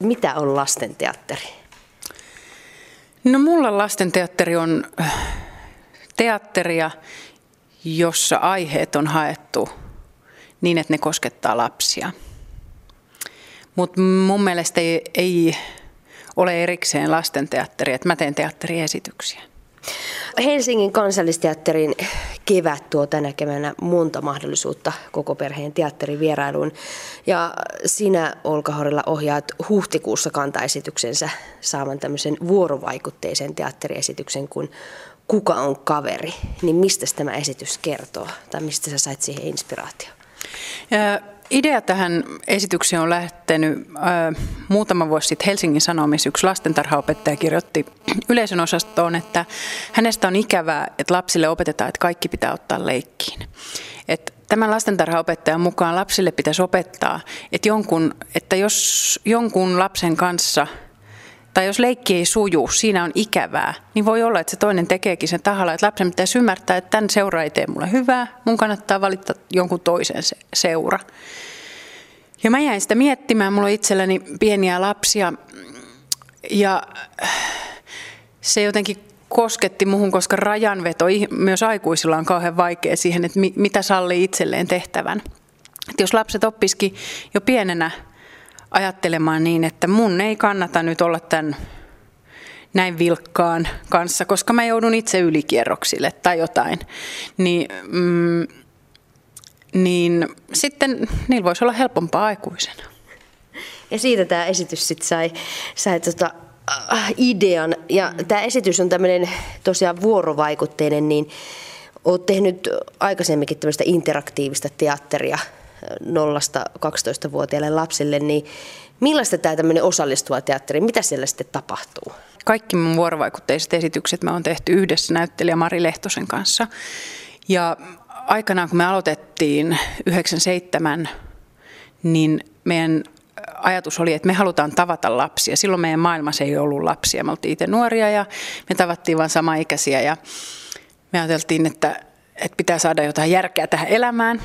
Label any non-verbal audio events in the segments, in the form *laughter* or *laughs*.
Mitä on lastenteatteri? No mulla lastenteatteri on äh, teatteria, jossa aiheet on haettu niin, että ne koskettaa lapsia. Mutta mun mielestä ei, ei ole erikseen lastenteatteri, että mä teen teatteriesityksiä. Helsingin kansallisteatterin kevät tuo tänä keväänä monta mahdollisuutta koko perheen teatterivierailuun. Ja sinä, Olka Horilla, ohjaat huhtikuussa kantaesityksensä saavan tämmöisen vuorovaikutteisen teatteriesityksen kuin Kuka on kaveri? Niin mistä tämä esitys kertoo? Tai mistä sä sait siihen inspiraatio? Idea tähän esitykseen on lähtenyt äh, muutama vuosi sitten Helsingin Sanomissa. Yksi lastentarhaopettaja kirjoitti *clears throat* yleisön osastoon, että hänestä on ikävää, että lapsille opetetaan, että kaikki pitää ottaa leikkiin. Et tämän lastentarhaopettajan mukaan lapsille pitäisi opettaa, että, jonkun, että jos jonkun lapsen kanssa – tai jos leikki ei suju, siinä on ikävää, niin voi olla, että se toinen tekeekin sen tahalla, että lapsen pitäisi ymmärtää, että tämän seura ei tee mulle hyvää, mun kannattaa valita jonkun toisen se, seura. Ja mä jäin sitä miettimään, mulla on itselläni pieniä lapsia ja se jotenkin kosketti muhun, koska rajanveto myös aikuisilla on kauhean vaikea siihen, että mitä sallii itselleen tehtävän. Että jos lapset oppisikin jo pienenä ajattelemaan niin, että mun ei kannata nyt olla tämän näin vilkkaan kanssa, koska mä joudun itse ylikierroksille tai jotain, niin, mm, niin sitten niillä voisi olla helpompaa aikuisena. Ja siitä tämä esitys sitten sai, sai tota, äh, idean. Ja mm. tämä esitys on tämmöinen tosiaan vuorovaikutteinen, niin olet tehnyt aikaisemminkin tämmöistä interaktiivista teatteria – 0-12-vuotiaille lapsille, niin millaista tämä tämmöinen osallistuva teatteri, mitä siellä sitten tapahtuu? Kaikki mun vuorovaikutteiset esitykset me on tehty yhdessä näyttelijä Mari Lehtosen kanssa. Ja aikanaan kun me aloitettiin 97, niin meidän ajatus oli, että me halutaan tavata lapsia. Silloin meidän maailmassa ei ollut lapsia. Me oltiin itse nuoria ja me tavattiin vain samaikäisiä ja me ajateltiin, että, että pitää saada jotain järkeä tähän elämään.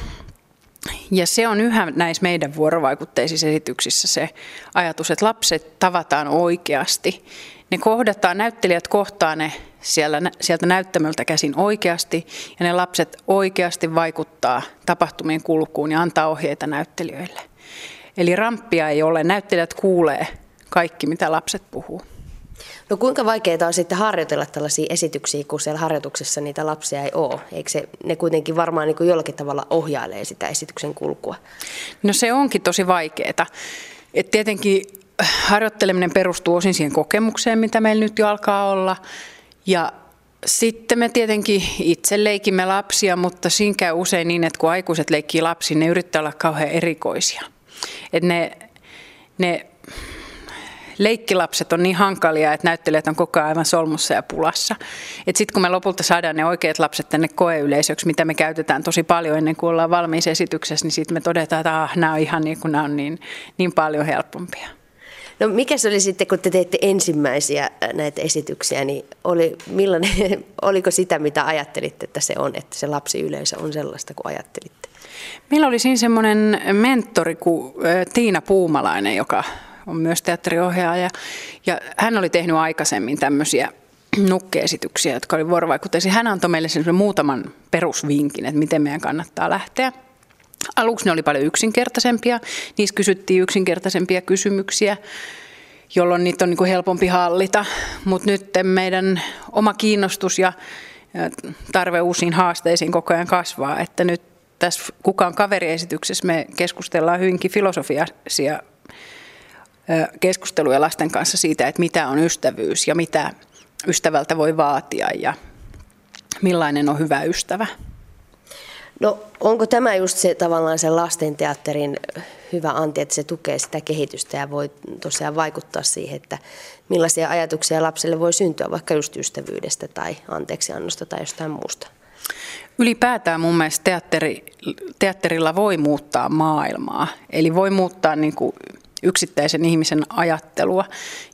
Ja se on yhä näissä meidän vuorovaikutteisissa esityksissä se ajatus, että lapset tavataan oikeasti. Ne kohdataan, näyttelijät kohtaa ne siellä, sieltä näyttämöltä käsin oikeasti ja ne lapset oikeasti vaikuttaa tapahtumien kulkuun ja antaa ohjeita näyttelijöille. Eli ramppia ei ole, näyttelijät kuulee kaikki mitä lapset puhuu. No kuinka vaikeaa on sitten harjoitella tällaisia esityksiä, kun siellä harjoituksessa niitä lapsia ei ole? Eikö se, ne kuitenkin varmaan niin kuin jollakin tavalla ohjailee sitä esityksen kulkua? No se onkin tosi vaikeaa. Et tietenkin harjoitteleminen perustuu osin siihen kokemukseen, mitä meillä nyt jo alkaa olla. Ja sitten me tietenkin itse leikimme lapsia, mutta siinä käy usein niin, että kun aikuiset leikkii lapsia, ne yrittää olla kauhean erikoisia. että ne, ne leikkilapset on niin hankalia, että näyttelijät on koko ajan aivan solmussa ja pulassa. Sitten kun me lopulta saadaan ne oikeat lapset tänne koeyleisöksi, mitä me käytetään tosi paljon ennen kuin ollaan valmiissa esityksessä, niin sitten me todetaan, että ah, nämä on ihan niin kuin nämä on niin, niin paljon helpompia. No mikä se oli sitten, kun te teitte ensimmäisiä äh, näitä esityksiä, niin oli, millainen, *laughs* oliko sitä, mitä ajattelitte, että se on, että se lapsi yleisö on sellaista kuin ajattelitte? Meillä oli siinä semmoinen mentori kuin äh, Tiina Puumalainen, joka on myös teatteriohjaaja. Ja hän oli tehnyt aikaisemmin tämmöisiä *clears throat* nukkeesityksiä, jotka oli vuorovaikutteisia. Hän antoi meille sen muutaman perusvinkin, että miten meidän kannattaa lähteä. Aluksi ne oli paljon yksinkertaisempia. Niissä kysyttiin yksinkertaisempia kysymyksiä, jolloin niitä on niin kuin helpompi hallita. Mutta nyt meidän oma kiinnostus ja tarve uusiin haasteisiin koko ajan kasvaa. Että nyt tässä Kukaan kaveriesityksessä me keskustellaan hyvinkin filosofiaisia keskusteluja lasten kanssa siitä, että mitä on ystävyys ja mitä ystävältä voi vaatia ja millainen on hyvä ystävä. No onko tämä just se tavallaan se lastenteatterin hyvä anti, että se tukee sitä kehitystä ja voi tosiaan vaikuttaa siihen, että millaisia ajatuksia lapselle voi syntyä vaikka just ystävyydestä tai anteeksiannosta tai jostain muusta? Ylipäätään mun mielestä teatteri, teatterilla voi muuttaa maailmaa. Eli voi muuttaa niin kuin yksittäisen ihmisen ajattelua.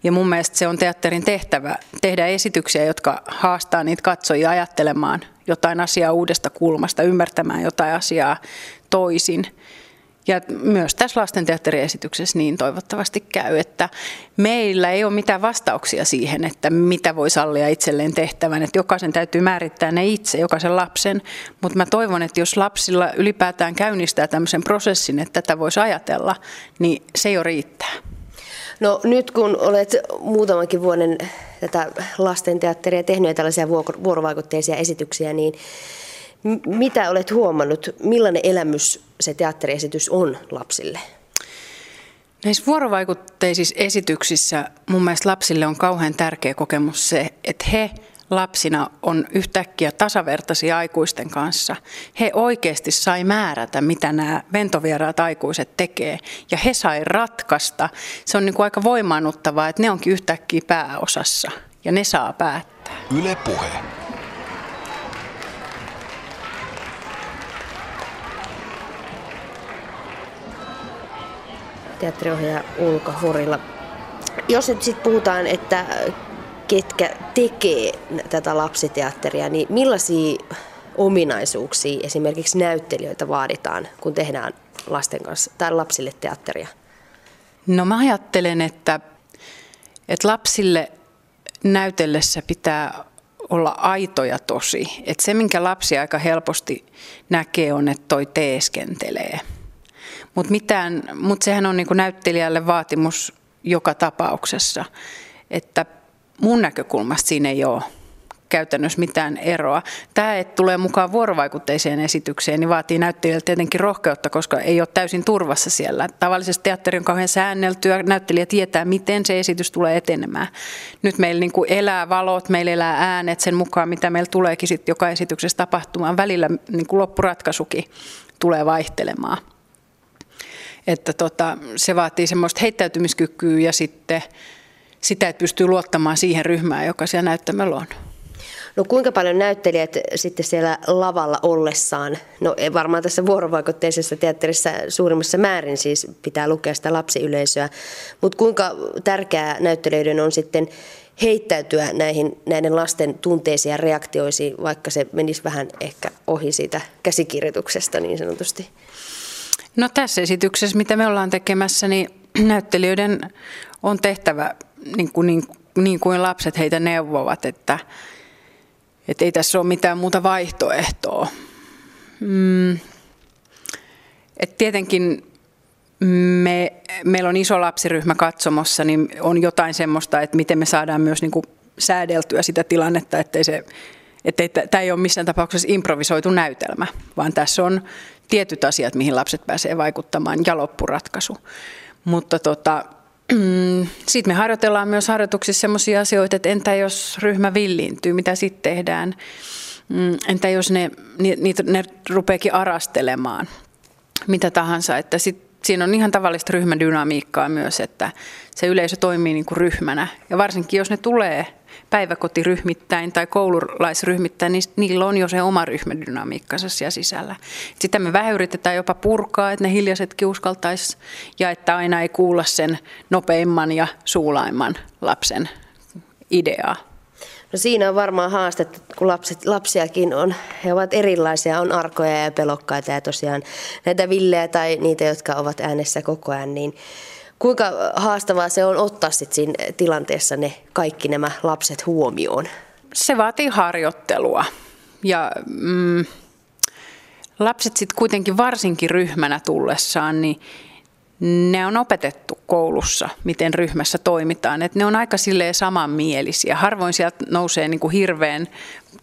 Ja mun mielestä se on teatterin tehtävä tehdä esityksiä, jotka haastaa niitä katsojia ajattelemaan jotain asiaa uudesta kulmasta, ymmärtämään jotain asiaa toisin. Ja myös tässä lastenteatteriesityksessä niin toivottavasti käy, että meillä ei ole mitään vastauksia siihen, että mitä voi sallia itselleen tehtävän. Että jokaisen täytyy määrittää ne itse, jokaisen lapsen. Mutta mä toivon, että jos lapsilla ylipäätään käynnistää tämmöisen prosessin, että tätä voisi ajatella, niin se jo riittää. No nyt kun olet muutamankin vuoden tätä lastenteatteria tehnyt ja tällaisia vuorovaikutteisia esityksiä, niin mitä olet huomannut, millainen elämys se teatteriesitys on lapsille? Näissä vuorovaikutteisissa esityksissä mun mielestä lapsille on kauhean tärkeä kokemus se, että he lapsina on yhtäkkiä tasavertaisia aikuisten kanssa. He oikeasti sai määrätä, mitä nämä ventovieraat aikuiset tekee, ja he sai ratkaista. Se on niin kuin aika voimaannuttavaa, että ne onkin yhtäkkiä pääosassa, ja ne saa päättää. Yle puhe. Teatteriohjaaja Ulka Horilla. Jos nyt sitten puhutaan, että ketkä tekee tätä lapsiteatteria, niin millaisia ominaisuuksia esimerkiksi näyttelijöitä vaaditaan, kun tehdään lasten kanssa tai lapsille teatteria? No mä ajattelen, että, että lapsille näytellessä pitää olla aitoja tosi. Että se, minkä lapsi aika helposti näkee, on, että toi teeskentelee – mutta mut sehän on niinku näyttelijälle vaatimus joka tapauksessa, että mun näkökulmasta siinä ei ole käytännössä mitään eroa. Tämä, että tulee mukaan vuorovaikutteiseen esitykseen, niin vaatii näyttelijältä tietenkin rohkeutta, koska ei ole täysin turvassa siellä. Tavallisesti teatteri on kauhean säänneltyä, näyttelijä tietää, miten se esitys tulee etenemään. Nyt meillä niin kuin elää valot, meillä elää äänet sen mukaan, mitä meillä tuleekin sitten joka esityksessä tapahtumaan. Välillä niin kuin loppuratkaisukin tulee vaihtelemaan. Että tota, se vaatii semmoista heittäytymiskykyä ja sitten sitä, että pystyy luottamaan siihen ryhmään, joka siellä näyttämällä on. No kuinka paljon näyttelijät sitten siellä lavalla ollessaan, no varmaan tässä vuorovaikutteisessa teatterissa suurimmassa määrin siis pitää lukea sitä lapsiyleisöä, mutta kuinka tärkeää näyttelijöiden on sitten heittäytyä näihin, näiden lasten tunteisiin ja reaktioisiin, vaikka se menisi vähän ehkä ohi siitä käsikirjoituksesta niin sanotusti? No tässä esityksessä, mitä me ollaan tekemässä, niin *clears throat* näyttelijöiden on tehtävä niin kuin, niin, niin kuin lapset heitä neuvovat, että, että ei tässä ole mitään muuta vaihtoehtoa. Mm. Et tietenkin me, meillä on iso lapsiryhmä katsomossa, niin on jotain semmoista, että miten me saadaan myös niin kuin säädeltyä sitä tilannetta, ettei se että tämä ei ole missään tapauksessa improvisoitu näytelmä, vaan tässä on tietyt asiat, mihin lapset pääsee vaikuttamaan ja loppuratkaisu. Mutta tota, *clears throat* sitten me harjoitellaan myös harjoituksissa sellaisia asioita, että entä jos ryhmä villiintyy, mitä sitten tehdään? Mm, entä jos ne, niitä, ne rupeekin arastelemaan, mitä tahansa, että sit siinä on ihan tavallista ryhmädynamiikkaa myös, että se yleisö toimii niin kuin ryhmänä. Ja varsinkin jos ne tulee päiväkotiryhmittäin tai koululaisryhmittäin, niin niillä on jo se oma ryhmädynamiikkansa siellä sisällä. Sitä me vähän yritetään jopa purkaa, että ne hiljaisetkin uskaltaisi ja että aina ei kuulla sen nopeimman ja suulaimman lapsen ideaa. No siinä on varmaan haastetta, kun lapset, lapsiakin on. He ovat erilaisia, on arkoja ja pelokkaita ja tosiaan näitä villejä tai niitä, jotka ovat äänessä koko ajan, niin kuinka haastavaa se on ottaa sitten siinä tilanteessa ne kaikki nämä lapset huomioon? Se vaatii harjoittelua ja mm, lapset sitten kuitenkin varsinkin ryhmänä tullessaan, niin ne on opetettu koulussa, miten ryhmässä toimitaan. Et ne on aika silleen samanmielisiä. Harvoin sieltä nousee niin kuin hirveän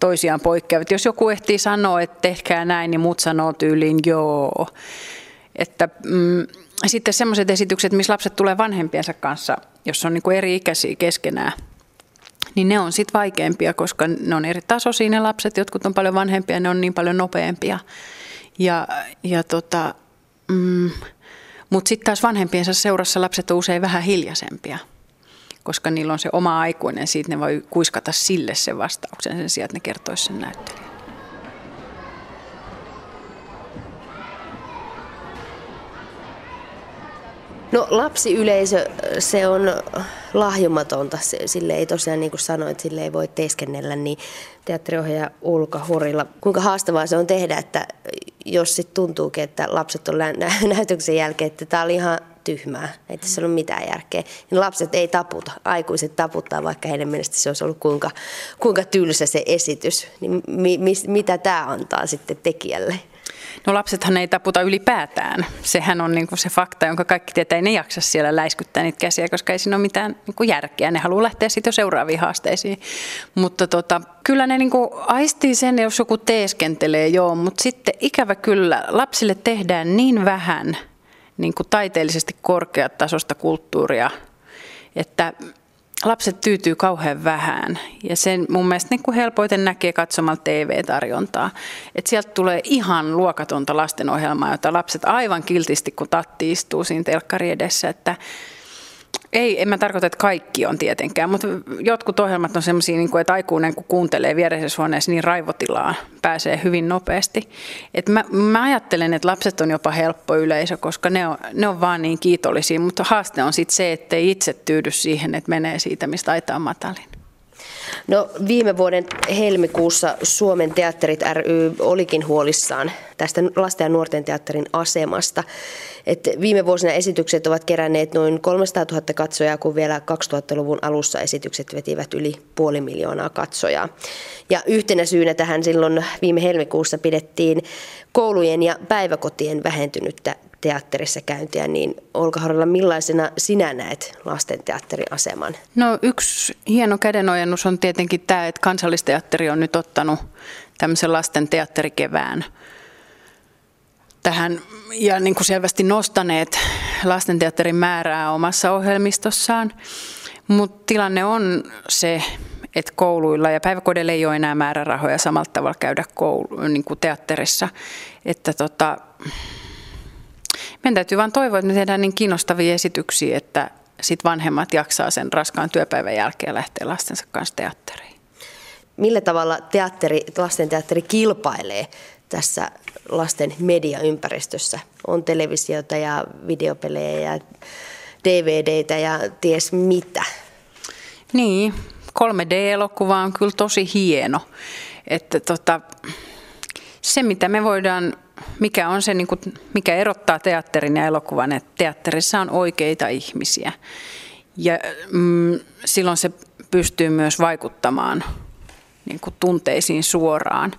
toisiaan poikkeavat. Jos joku ehtii sanoa, että tehkää näin, niin muut sanoo tyyliin joo. Että, mm, sitten sellaiset esitykset, missä lapset tulee vanhempiensa kanssa, jos on niin eri ikäisiä keskenään, niin ne on sitten vaikeampia, koska ne on eri tasoisia ne lapset, jotkut on paljon vanhempia, ne on niin paljon nopeampia. Ja, ja tota, mm, mutta sitten taas vanhempiensa seurassa lapset on usein vähän hiljaisempia, koska niillä on se oma aikuinen, siitä ne voi kuiskata sille sen vastauksen sen sijaan, että ne kertoisi sen näyttelijän. No lapsiyleisö, se on lahjomatonta, sille ei tosiaan niin kuin sanoit, sille ei voi teeskennellä, niin teatteriohjaaja Ulka Horilla, kuinka haastavaa se on tehdä, että jos sitten tuntuukin, että lapset on nä- *laughs* näytöksen jälkeen, että tämä oli ihan tyhmää, ei ole mitään järkeä, niin lapset ei taputa, aikuiset taputtaa, vaikka heidän mielestä se olisi ollut kuinka, kuinka tylsä se esitys. Niin mi, mi, mitä tämä antaa sitten tekijälle? No lapsethan ei taputa ylipäätään. Sehän on niin kuin se fakta, jonka kaikki tietää. Ne jaksa siellä läiskyttää niitä käsiä, koska ei siinä ole mitään niin kuin järkeä. Ne haluaa lähteä sitten jo seuraaviin haasteisiin. Mutta tota, kyllä ne niin kuin aistii sen, jos joku teeskentelee, joo. Mutta sitten ikävä kyllä lapsille tehdään niin vähän niin kuin taiteellisesti korkeatasosta kulttuuria, että lapset tyytyy kauhean vähän. Ja sen mun mielestä niin kuin helpoiten näkee katsomalla TV-tarjontaa. Että sieltä tulee ihan luokatonta lastenohjelmaa, jota lapset aivan kiltisti, kun tatti istuu siinä telkkari edessä, että ei, en mä tarkoita, että kaikki on tietenkään, mutta jotkut ohjelmat on sellaisia, niin että aikuinen kun kuuntelee viereisessä huoneessa, niin raivotilaa pääsee hyvin nopeasti. Et mä, mä ajattelen, että lapset on jopa helppo yleisö, koska ne on, ne on vaan niin kiitollisia, mutta haaste on sitten se, että ei itse tyydy siihen, että menee siitä, mistä aita on matalin. No viime vuoden helmikuussa Suomen teatterit ry olikin huolissaan tästä lasten ja nuorten teatterin asemasta. Et viime vuosina esitykset ovat keränneet noin 300 000 katsojaa, kun vielä 2000-luvun alussa esitykset vetivät yli puoli miljoonaa katsojaa. Ja yhtenä syynä tähän silloin viime helmikuussa pidettiin koulujen ja päiväkotien vähentynyttä teatterissa käyntiä, niin Olka Horilla, millaisena sinä näet lasten teatteriaseman? No yksi hieno kädenojennus on tietenkin tämä, että kansallisteatteri on nyt ottanut tämmöisen lasten teatterikevään tähän ja niin kuin selvästi nostaneet lastenteatterin määrää omassa ohjelmistossaan. Mutta tilanne on se, että kouluilla ja päiväkodeilla ei ole enää määrärahoja samalla tavalla käydä koulu, niin kuin teatterissa. Että tota, meidän täytyy vain toivoa, että me tehdään niin kiinnostavia esityksiä, että sit vanhemmat jaksaa sen raskaan työpäivän jälkeen lähteä lastensa kanssa teatteriin. Millä tavalla teatteri, lastenteatteri kilpailee tässä lasten mediaympäristössä? On televisiota ja videopelejä ja DVDtä ja ties mitä. Niin, 3D-elokuva on kyllä tosi hieno. Että tota, se, mitä me voidaan mikä on se, niin kuin, mikä erottaa teatterin ja elokuvan, että teatterissa on oikeita ihmisiä. Ja mm, silloin se pystyy myös vaikuttamaan niin kuin tunteisiin suoraan.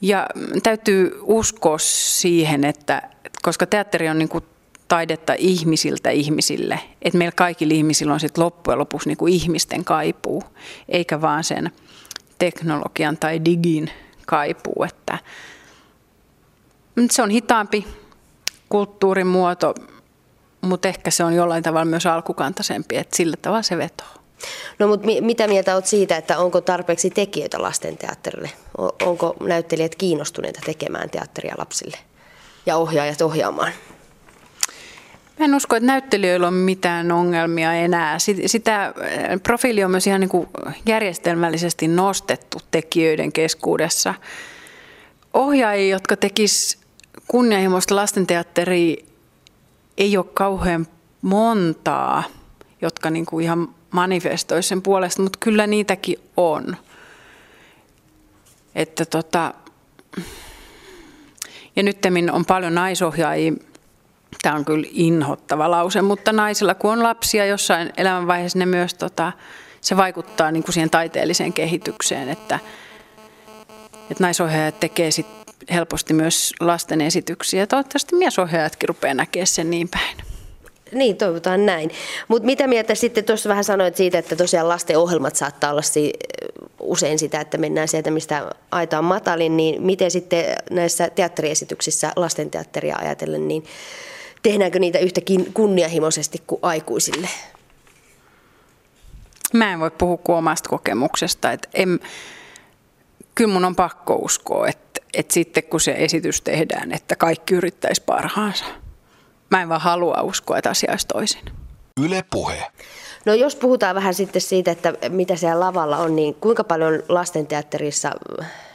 Ja täytyy uskoa siihen, että koska teatteri on niin kuin taidetta ihmisiltä ihmisille, että meillä kaikilla ihmisillä on sitten loppujen lopuksi niin kuin ihmisten kaipuu, eikä vaan sen teknologian tai digin kaipuu. Että se on hitaampi kulttuurimuoto, mutta ehkä se on jollain tavalla myös alkukantaisempi, että sillä tavalla se vetoo. No mutta mitä mieltä olet siitä, että onko tarpeeksi tekijöitä lastenteatterille? Onko näyttelijät kiinnostuneita tekemään teatteria lapsille ja ohjaajat ohjaamaan? Mä en usko, että näyttelijöillä on mitään ongelmia enää. Sitä profiili on myös ihan niin kuin järjestelmällisesti nostettu tekijöiden keskuudessa. Ohjaajia, jotka tekis kunnianhimoista lastenteatteria, ei ole kauhean montaa, jotka niin kuin ihan manifestoisi sen puolesta, mutta kyllä niitäkin on. Että tota, ja nyt on paljon naisohjaajia, Tämä on kyllä inhottava lause, mutta naisilla kun on lapsia jossain elämänvaiheessa, ne myös tota, se vaikuttaa niin kuin siihen taiteelliseen kehitykseen, että, että naisohjaajat tekee sit helposti myös lasten esityksiä. Toivottavasti miesohjaajatkin rupeaa näkemään sen niin päin. Niin, toivotaan näin. Mutta mitä mieltä sitten tuossa vähän sanoit siitä, että tosiaan lasten ohjelmat saattaa olla si- usein sitä, että mennään sieltä, mistä aita on matalin, niin miten sitten näissä teatteriesityksissä lastenteatteria ajatellen, niin tehdäänkö niitä yhtäkin kunnianhimoisesti kuin aikuisille? Mä en voi puhua kuin omasta kokemuksesta. Että en, kyllä mun on pakko uskoa, että, että sitten kun se esitys tehdään, että kaikki yrittäisi parhaansa. Mä en vaan halua uskoa, että asia olisi toisin. Yle puhe. No jos puhutaan vähän sitten siitä, että mitä siellä lavalla on, niin kuinka paljon lastenteatterissa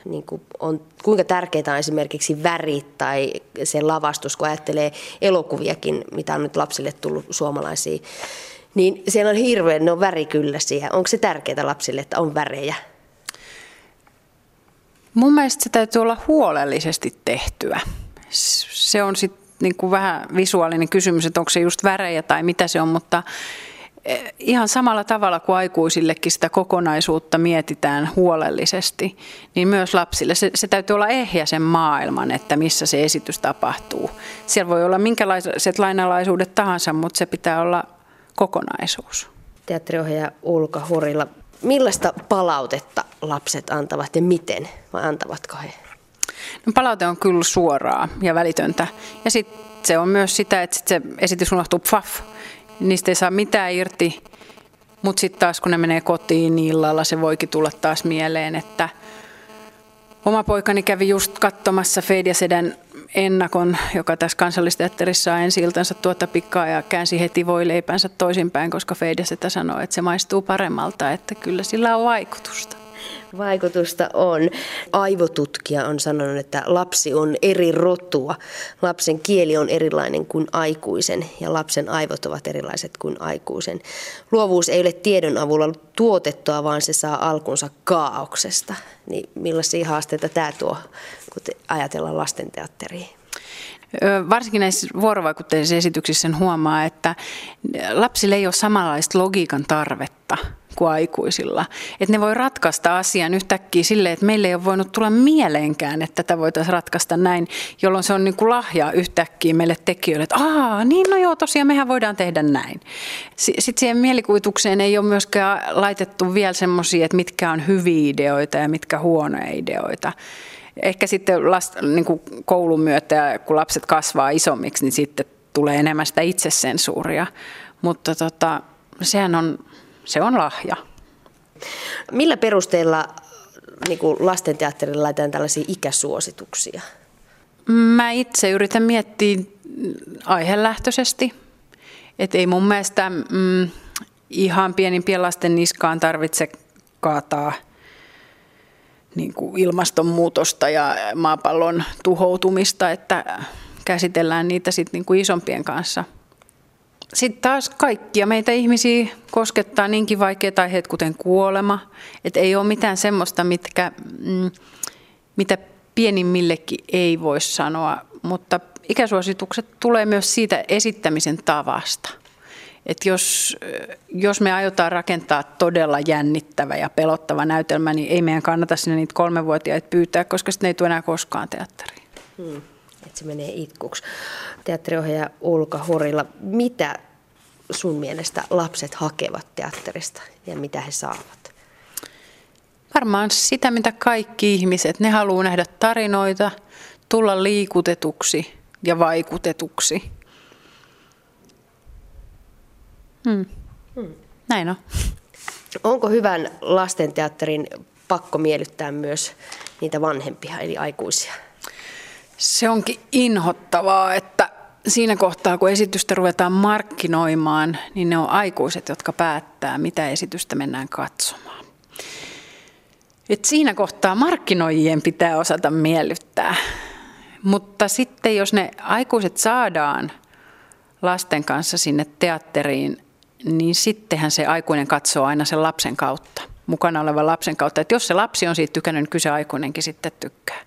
niin kuin on, kuinka tärkeää on esimerkiksi värit tai se lavastus, kun ajattelee elokuviakin, mitä on nyt lapsille tullut suomalaisia, niin siellä on hirveän, ne on värikylläisiä. Onko se tärkeää lapsille, että on värejä? Mun mielestä se täytyy olla huolellisesti tehtyä. Se on sitten niin kuin vähän visuaalinen kysymys, että onko se just värejä tai mitä se on, mutta ihan samalla tavalla kuin aikuisillekin sitä kokonaisuutta mietitään huolellisesti, niin myös lapsille se, se täytyy olla ehjä sen maailman, että missä se esitys tapahtuu. Siellä voi olla minkälaiset lainalaisuudet tahansa, mutta se pitää olla kokonaisuus. Teatteriohjaaja Ulka Hurilla, millaista palautetta lapset antavat ja miten, vai antavatko he? No, palaute on kyllä suoraa ja välitöntä. Ja sitten se on myös sitä, että sit se esitys unohtuu pfaff niistä ei saa mitään irti. Mutta sitten taas kun ne menee kotiin niin illalla, se voikin tulla taas mieleen, että oma poikani kävi just katsomassa Fediasedän ennakon, joka tässä kansallisteatterissa on ensi iltansa tuota pikkaa ja käänsi heti voileipänsä toisinpäin, koska Fediasetä sanoi, että se maistuu paremmalta, että kyllä sillä on vaikutusta vaikutusta on. Aivotutkija on sanonut, että lapsi on eri rotua. Lapsen kieli on erilainen kuin aikuisen ja lapsen aivot ovat erilaiset kuin aikuisen. Luovuus ei ole tiedon avulla tuotettua, vaan se saa alkunsa kaauksesta. Niin millaisia haasteita tämä tuo, kun ajatellaan lastenteatteria? Varsinkin näissä vuorovaikutteisissa esityksissä sen huomaa, että lapsille ei ole samanlaista logiikan tarvetta kuin aikuisilla. Että ne voi ratkaista asian yhtäkkiä silleen, että meille ei ole voinut tulla mieleenkään, että tätä voitaisiin ratkaista näin, jolloin se on niin kuin lahja yhtäkkiä meille tekijöille, että aa, niin no joo, tosiaan mehän voidaan tehdä näin. Sitten siihen mielikuvitukseen ei ole myöskään laitettu vielä semmoisia, että mitkä on hyviä ideoita ja mitkä huonoja ideoita ehkä sitten last, niin kuin koulun myötä, kun lapset kasvaa isommiksi, niin sitten tulee enemmän sitä itsesensuuria. Mutta tota, sehän on, se on lahja. Millä perusteella niin kuin lastenteatterilla laitetaan tällaisia ikäsuosituksia? Mä itse yritän miettiä aihelähtöisesti. Että ei mun mielestä mm, ihan pienimpien lasten niskaan tarvitse kaataa – niin kuin ilmastonmuutosta ja maapallon tuhoutumista, että käsitellään niitä sitten niin kuin isompien kanssa. Sitten taas kaikkia meitä ihmisiä koskettaa niinkin vaikeat aiheet, kuten kuolema. Että ei ole mitään semmoista, mitkä, mm, mitä pienimmillekin ei voi sanoa, mutta ikäsuositukset tulee myös siitä esittämisen tavasta että jos, jos me aiotaan rakentaa todella jännittävä ja pelottava näytelmä, niin ei meidän kannata sinne niitä kolmevuotiaita pyytää, koska sitten ei tule enää koskaan teatteriin. Hmm. Että se menee itkuksi. Teatteriohjaaja Ulka Horilla, mitä sun mielestä lapset hakevat teatterista ja mitä he saavat? Varmaan sitä, mitä kaikki ihmiset. Ne haluaa nähdä tarinoita, tulla liikutetuksi ja vaikutetuksi – Hmm. Hmm. Näin on. Onko hyvän lastenteatterin pakko miellyttää myös niitä vanhempia, eli aikuisia? Se onkin inhottavaa, että siinä kohtaa, kun esitystä ruvetaan markkinoimaan, niin ne on aikuiset, jotka päättää, mitä esitystä mennään katsomaan. Et siinä kohtaa markkinoijien pitää osata miellyttää. Mutta sitten jos ne aikuiset saadaan lasten kanssa sinne teatteriin, niin sittenhän se aikuinen katsoo aina sen lapsen kautta, mukana olevan lapsen kautta. Että jos se lapsi on siitä tykännyt, niin kyllä se aikuinenkin sitten tykkää.